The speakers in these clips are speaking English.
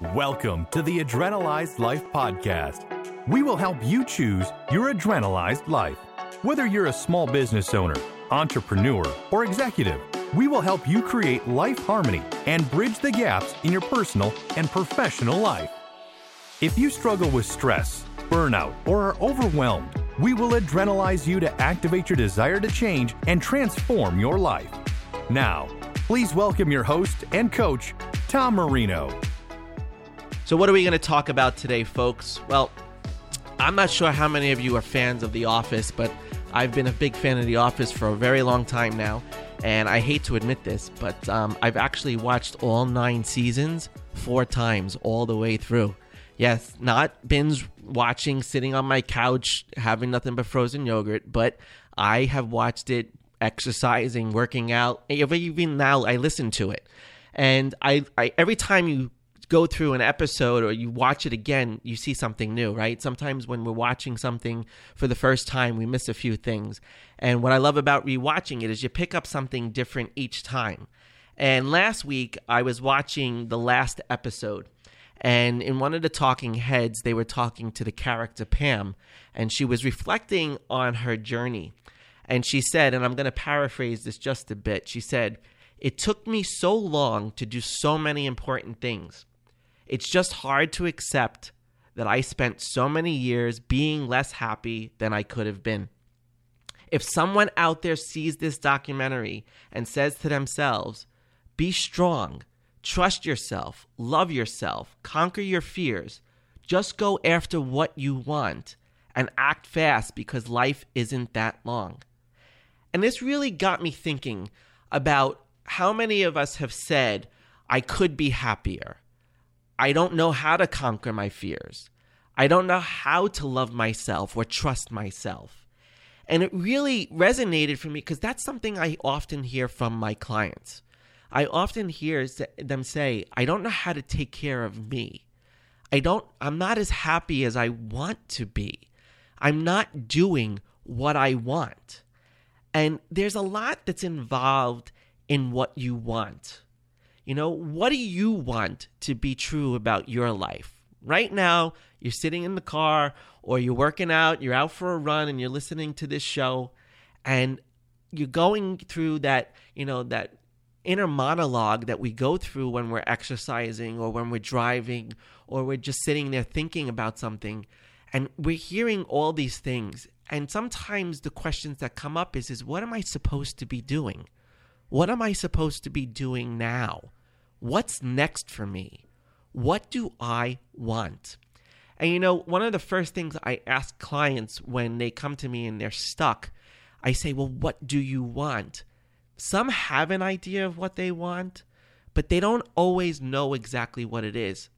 Welcome to the Adrenalized Life Podcast. We will help you choose your adrenalized life. Whether you're a small business owner, entrepreneur, or executive, we will help you create life harmony and bridge the gaps in your personal and professional life. If you struggle with stress, burnout, or are overwhelmed, we will adrenalize you to activate your desire to change and transform your life. Now, please welcome your host and coach, Tom Marino. So, what are we going to talk about today, folks? Well, I'm not sure how many of you are fans of The Office, but I've been a big fan of The Office for a very long time now. And I hate to admit this, but um, I've actually watched all nine seasons four times all the way through. Yes, not binge watching, sitting on my couch, having nothing but frozen yogurt, but I have watched it exercising, working out. Even now, I listen to it. And I, I every time you go through an episode or you watch it again, you see something new, right? Sometimes when we're watching something for the first time, we miss a few things. And what I love about rewatching it is you pick up something different each time. And last week, I was watching the last episode. And in one of the talking heads, they were talking to the character Pam, and she was reflecting on her journey. And she said, and I'm going to paraphrase this just a bit she said, It took me so long to do so many important things. It's just hard to accept that I spent so many years being less happy than I could have been. If someone out there sees this documentary and says to themselves, be strong, trust yourself, love yourself, conquer your fears, just go after what you want, and act fast because life isn't that long. And this really got me thinking about how many of us have said, I could be happier. I don't know how to conquer my fears. I don't know how to love myself or trust myself. And it really resonated for me because that's something I often hear from my clients. I often hear them say, I don't know how to take care of me. I don't, I'm not as happy as I want to be. I'm not doing what I want. And there's a lot that's involved in what you want. You know, what do you want to be true about your life? Right now, you're sitting in the car or you're working out, you're out for a run and you're listening to this show and you're going through that, you know, that inner monologue that we go through when we're exercising or when we're driving or we're just sitting there thinking about something and we're hearing all these things and sometimes the questions that come up is is what am I supposed to be doing? What am I supposed to be doing now? What's next for me? What do I want? And you know, one of the first things I ask clients when they come to me and they're stuck, I say, Well, what do you want? Some have an idea of what they want, but they don't always know exactly what it is.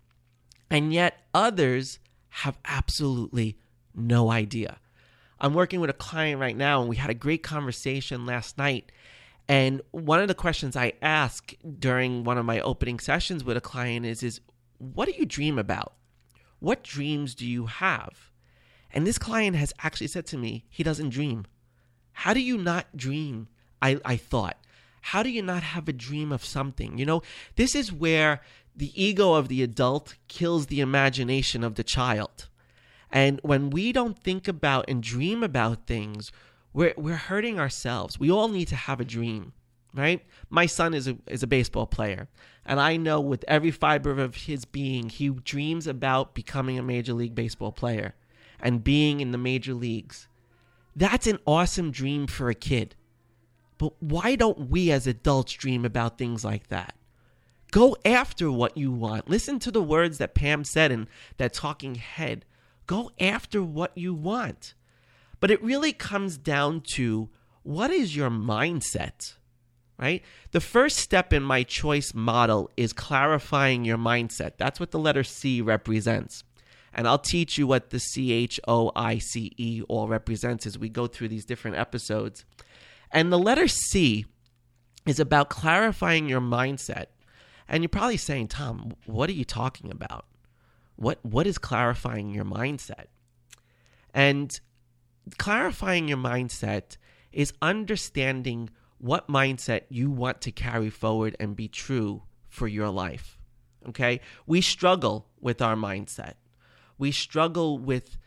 And yet others have absolutely no idea. I'm working with a client right now, and we had a great conversation last night. And one of the questions I ask during one of my opening sessions with a client is is what do you dream about? What dreams do you have? And this client has actually said to me, he doesn't dream. How do you not dream? I, I thought. How do you not have a dream of something? You know, this is where the ego of the adult kills the imagination of the child. And when we don't think about and dream about things, we're we're hurting ourselves. We all need to have a dream, right? My son is a is a baseball player, and I know with every fiber of his being, he dreams about becoming a major league baseball player and being in the major leagues. That's an awesome dream for a kid. But why don't we as adults dream about things like that? Go after what you want. Listen to the words that Pam said in that talking head. Go after what you want. But it really comes down to what is your mindset? Right? The first step in my choice model is clarifying your mindset. That's what the letter C represents. And I'll teach you what the C H O I C E all represents as we go through these different episodes. And the letter C is about clarifying your mindset. And you're probably saying, Tom, what are you talking about? What what is clarifying your mindset? And clarifying your mindset is understanding what mindset you want to carry forward and be true for your life. Okay. We struggle with our mindset. We struggle with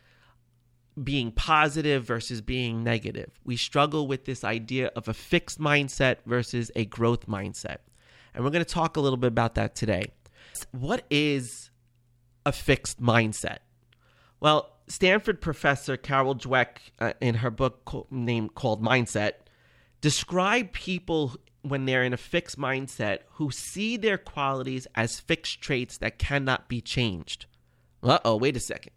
being positive versus being negative. We struggle with this idea of a fixed mindset versus a growth mindset. And we're going to talk a little bit about that today. What is a fixed mindset? Well, Stanford professor Carol Dweck, uh, in her book co- named called Mindset, describe people when they're in a fixed mindset who see their qualities as fixed traits that cannot be changed. Uh oh, wait a second.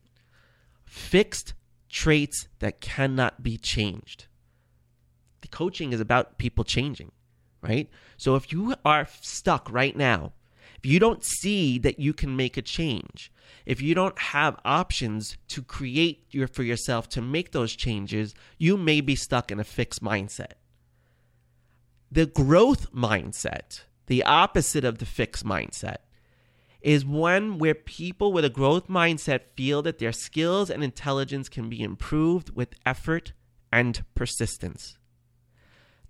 Fixed traits that cannot be changed. The coaching is about people changing, right? So if you are stuck right now, you don't see that you can make a change, if you don't have options to create your for yourself to make those changes, you may be stuck in a fixed mindset. The growth mindset, the opposite of the fixed mindset, is one where people with a growth mindset feel that their skills and intelligence can be improved with effort and persistence.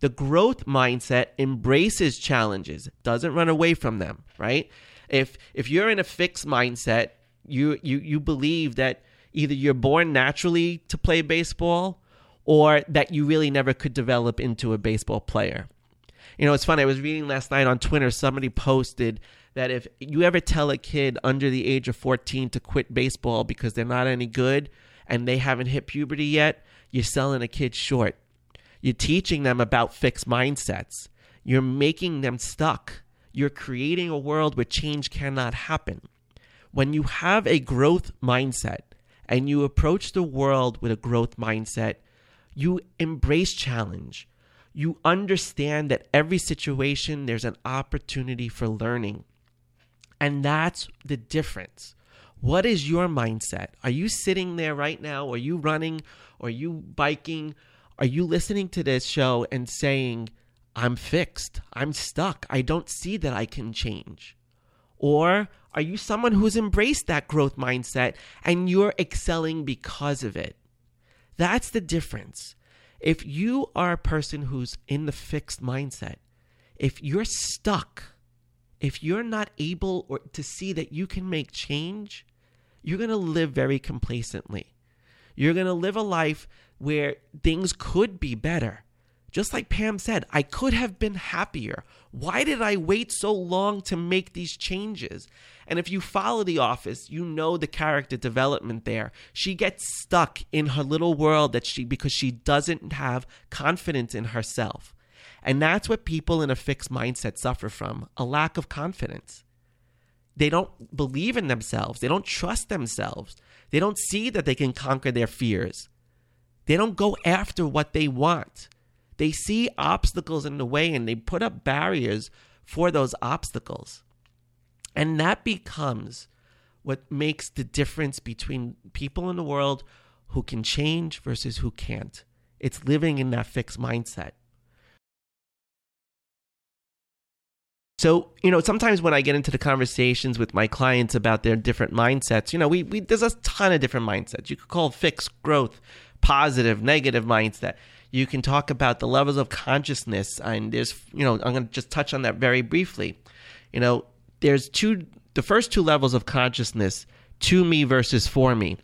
The growth mindset embraces challenges, doesn't run away from them, right? If if you're in a fixed mindset, you you you believe that either you're born naturally to play baseball or that you really never could develop into a baseball player. You know, it's funny. I was reading last night on Twitter, somebody posted that if you ever tell a kid under the age of 14 to quit baseball because they're not any good and they haven't hit puberty yet, you're selling a kid short. You're teaching them about fixed mindsets. You're making them stuck. You're creating a world where change cannot happen. When you have a growth mindset and you approach the world with a growth mindset, you embrace challenge. You understand that every situation there's an opportunity for learning. And that's the difference. What is your mindset? Are you sitting there right now? Are you running? Are you biking? Are you listening to this show and saying, I'm fixed. I'm stuck. I don't see that I can change? Or are you someone who's embraced that growth mindset and you're excelling because of it? That's the difference. If you are a person who's in the fixed mindset, if you're stuck, if you're not able or to see that you can make change, you're going to live very complacently. You're going to live a life where things could be better. Just like Pam said, I could have been happier. Why did I wait so long to make these changes? And if you follow The Office, you know the character development there. She gets stuck in her little world that she because she doesn't have confidence in herself. And that's what people in a fixed mindset suffer from a lack of confidence. They don't believe in themselves, they don't trust themselves, they don't see that they can conquer their fears. They don't go after what they want. They see obstacles in the way and they put up barriers for those obstacles. And that becomes what makes the difference between people in the world who can change versus who can't. It's living in that fixed mindset. So, you know, sometimes when I get into the conversations with my clients about their different mindsets, you know, we, we there's a ton of different mindsets. You could call fixed growth, positive, negative mindset. You can talk about the levels of consciousness, and there's, you know, I'm going to just touch on that very briefly. You know, there's two, the first two levels of consciousness, to me versus for me.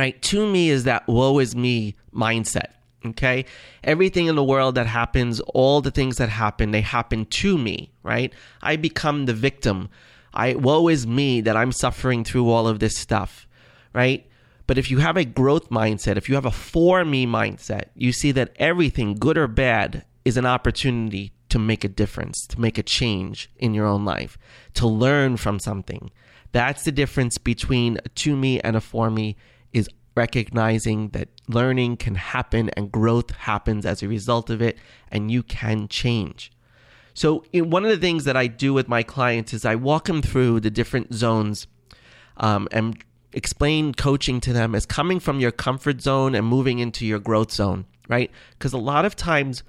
Right? To me is that woe is me mindset. Okay. Everything in the world that happens, all the things that happen, they happen to me, right? I become the victim. I, woe is me that I'm suffering through all of this stuff, right? But if you have a growth mindset, if you have a for me mindset, you see that everything, good or bad, is an opportunity to make a difference, to make a change in your own life, to learn from something. That's the difference between a to me and a for me is recognizing that learning can happen and growth happens as a result of it, and you can change. So, one of the things that I do with my clients is I walk them through the different zones um, and explain coaching to them as coming from your comfort zone and moving into your growth zone, right? Because a lot of times,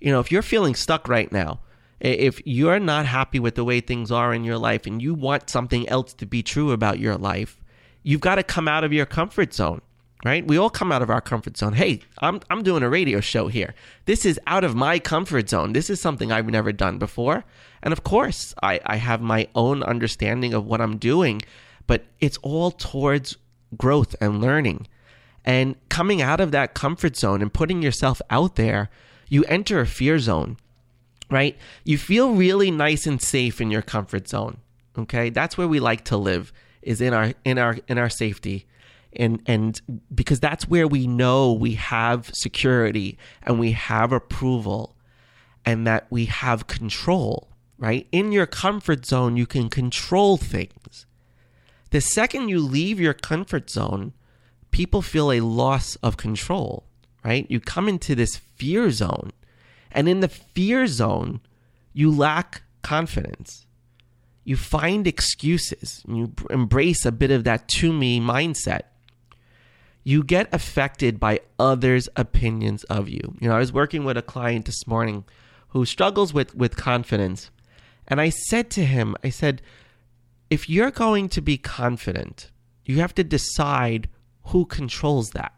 you know, if you're feeling stuck right now, if you're not happy with the way things are in your life and you want something else to be true about your life, you've got to come out of your comfort zone right? We all come out of our comfort zone. Hey, I'm I'm doing a radio show here. This is out of my comfort zone. This is something I've never done before. And of course, I, I have my own understanding of what I'm doing, but it's all towards growth and learning. And coming out of that comfort zone and putting yourself out there, you enter a fear zone, right? You feel really nice and safe in your comfort zone. Okay? That's where we like to live is in our in our in our safety and and because that's where we know we have security and we have approval and that we have control right in your comfort zone you can control things the second you leave your comfort zone people feel a loss of control right you come into this fear zone and in the fear zone you lack confidence you find excuses you embrace a bit of that to me mindset you get affected by others' opinions of you. You know, I was working with a client this morning who struggles with, with confidence. And I said to him, I said, if you're going to be confident, you have to decide who controls that.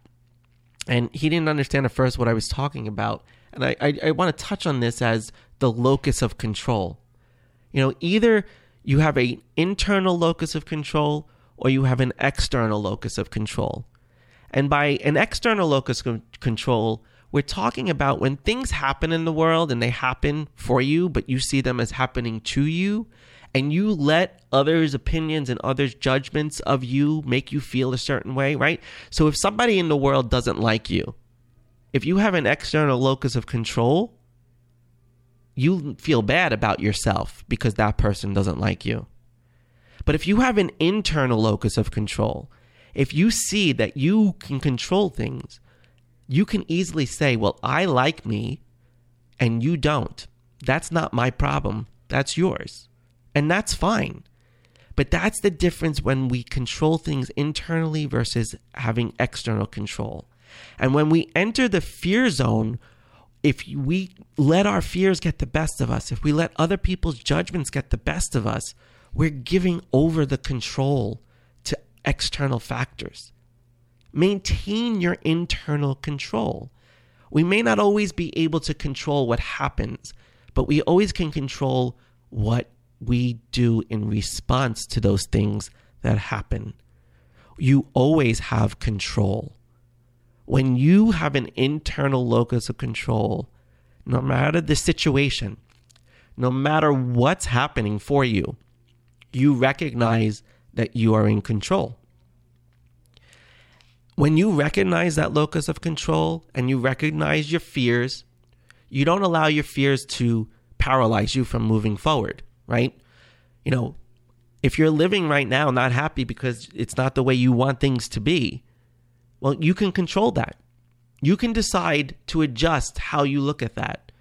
And he didn't understand at first what I was talking about. And I, I, I want to touch on this as the locus of control. You know, either you have an internal locus of control or you have an external locus of control. And by an external locus of control, we're talking about when things happen in the world and they happen for you, but you see them as happening to you, and you let others' opinions and others' judgments of you make you feel a certain way, right? So if somebody in the world doesn't like you, if you have an external locus of control, you feel bad about yourself because that person doesn't like you. But if you have an internal locus of control, if you see that you can control things, you can easily say, Well, I like me and you don't. That's not my problem. That's yours. And that's fine. But that's the difference when we control things internally versus having external control. And when we enter the fear zone, if we let our fears get the best of us, if we let other people's judgments get the best of us, we're giving over the control to external factors. Maintain your internal control. We may not always be able to control what happens, but we always can control what we do in response to those things that happen. You always have control. When you have an internal locus of control, no matter the situation, no matter what's happening for you, you recognize that you are in control. When you recognize that locus of control and you recognize your fears, you don't allow your fears to paralyze you from moving forward, right? You know, if you're living right now not happy because it's not the way you want things to be, well, you can control that. You can decide to adjust how you look at that.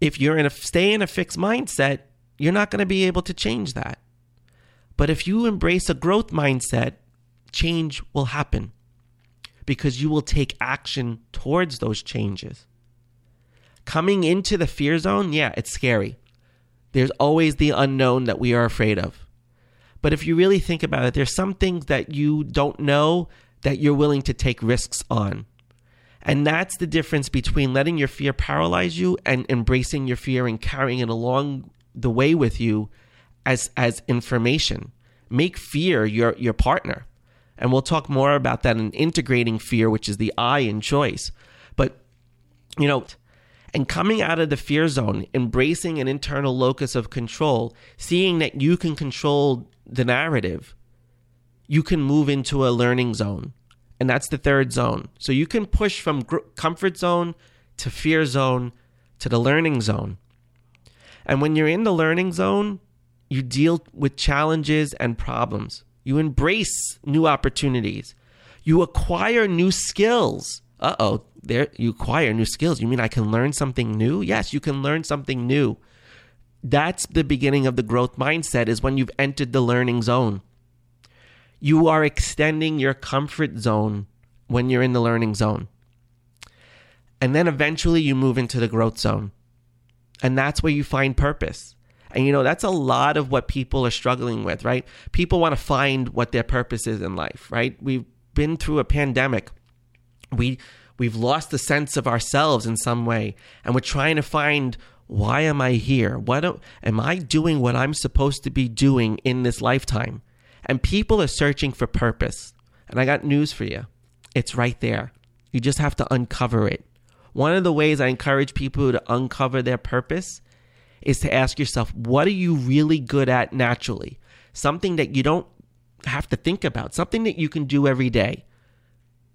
If you're in a stay in a fixed mindset, you're not going to be able to change that. But if you embrace a growth mindset, change will happen because you will take action towards those changes. Coming into the fear zone, yeah, it's scary. There's always the unknown that we are afraid of. But if you really think about it, there's some things that you don't know that you're willing to take risks on. And that's the difference between letting your fear paralyze you and embracing your fear and carrying it along the way with you as as information. Make fear your your partner. And we'll talk more about that in integrating fear, which is the I in choice. But, you know, and coming out of the fear zone, embracing an internal locus of control, seeing that you can control the narrative, you can move into a learning zone. And that's the third zone. So you can push from gr- comfort zone to fear zone to the learning zone. And when you're in the learning zone, you deal with challenges and problems. You embrace new opportunities. You acquire new skills. Uh oh, there you acquire new skills. You mean I can learn something new? Yes, you can learn something new. That's the beginning of the growth mindset is when you've entered the learning zone. You are extending your comfort zone when you're in the learning zone. And then eventually you move into the growth zone. And that's where you find purpose. And you know, that's a lot of what people are struggling with, right? People want to find what their purpose is in life, right? We've been through a pandemic. We we've lost the sense of ourselves in some way and we're trying to find why am I here? What am I doing what I'm supposed to be doing in this lifetime? And people are searching for purpose. And I got news for you. It's right there. You just have to uncover it. One of the ways I encourage people to uncover their purpose is to ask yourself, what are you really good at naturally? Something that you don't have to think about, something that you can do every day.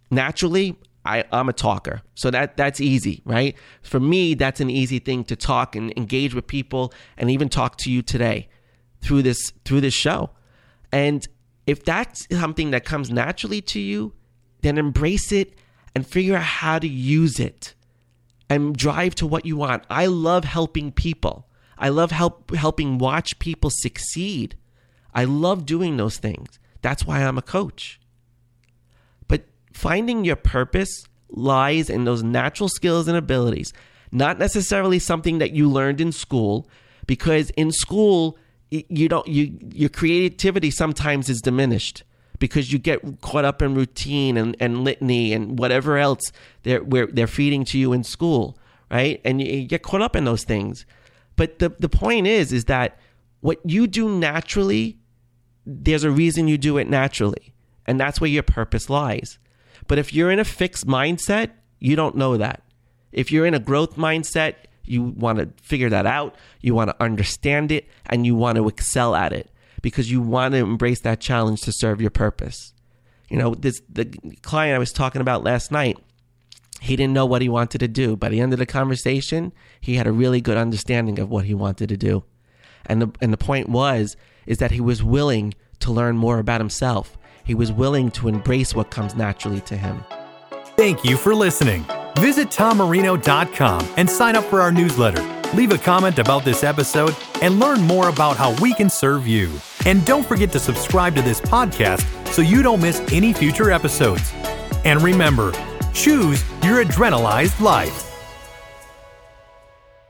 Naturally, I, I'm a talker. So that that's easy, right? For me, that's an easy thing to talk and engage with people and even talk to you today through this through this show. And if that's something that comes naturally to you, then embrace it and figure out how to use it and drive to what you want. I love helping people. I love help helping watch people succeed. I love doing those things. That's why I'm a coach. Finding your purpose lies in those natural skills and abilities, not necessarily something that you learned in school because in school you don't you your creativity sometimes is diminished because you get caught up in routine and, and litany and whatever else they're they're feeding to you in school, right? And you, you get caught up in those things. But the the point is is that what you do naturally, there's a reason you do it naturally. And that's where your purpose lies. But if you're in a fixed mindset, you don't know that. If you're in a growth mindset, you want to figure that out, you want to understand it, and you want to excel at it because you want to embrace that challenge to serve your purpose. You know, this the client I was talking about last night, he didn't know what he wanted to do. By the end of the conversation, he had a really good understanding of what he wanted to do. And the and the point was is that he was willing to learn more about himself. He was willing to embrace what comes naturally to him. Thank you for listening. Visit tommarino.com and sign up for our newsletter. Leave a comment about this episode and learn more about how we can serve you. And don't forget to subscribe to this podcast so you don't miss any future episodes. And remember, choose your adrenalized life.